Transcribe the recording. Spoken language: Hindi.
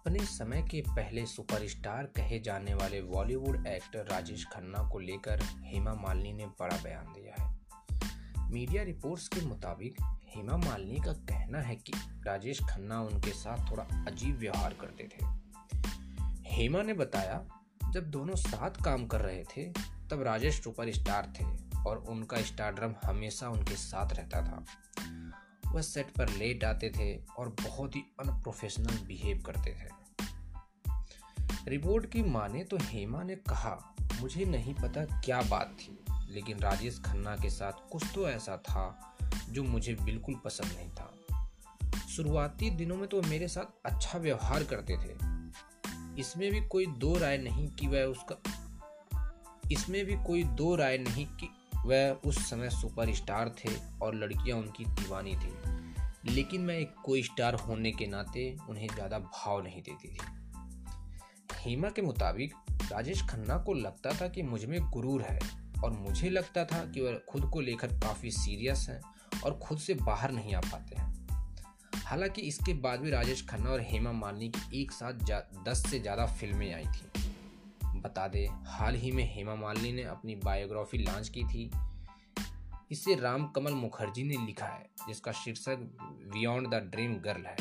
अपने समय के पहले सुपरस्टार कहे जाने वाले बॉलीवुड एक्टर राजेश खन्ना को लेकर हेमा मालिनी ने बड़ा बयान दिया है। मीडिया रिपोर्ट्स के मुताबिक हेमा मालिनी का कहना है कि राजेश खन्ना उनके साथ थोड़ा अजीब व्यवहार करते थे। हेमा ने बताया, जब दोनों साथ काम कर रहे थे, तब राजेश सुपरस्टार थे और उनका स्टारड्रम हमेशा उनके साथ रहता था। वह सेट पर लेट आते थे और बहुत ही अनप्रोफेशनल बिहेव करते थे। रिपोर्ट की माने तो हेमा ने कहा, मुझे नहीं पता क्या बात थी, लेकिन राजेश खन्ना के साथ कुछ तो ऐसा था जो मुझे बिल्कुल पसंद नहीं था। शुरुआती दिनों में तो मेरे साथ अच्छा व्यवहार करते थे। इसमें भी कोई दो राय नहीं कि वह उसका, इसमें भी कोई दो राय नहीं कि वह उस समय सुपरस्टार थे और लड़कियाँ उनकी दीवानी थी। लेकिन मैं एक कोई स्टार होने के नाते उन्हें ज़्यादा भाव नहीं देती थी। हेमा के मुताबिक राजेश खन्ना को लगता था कि मुझमें गुरूर है और मुझे लगता था कि वह खुद को लेकर काफ़ी सीरियस हैं और खुद से बाहर नहीं आ पाते हैं। हालाँकि इसके बाद भी राजेश खन्ना और हेमा मालिनी की एक साथ दस से ज़्यादा फ़िल्में आई थी। बता दें। हाल ही में हेमा मालिनी ने अपनी बायोग्राफी लॉन्च की थी। इसे राम कमल मुखर्जी ने लिखा है, जिसका शीर्षक बियॉन्ड द ड्रीम गर्ल है।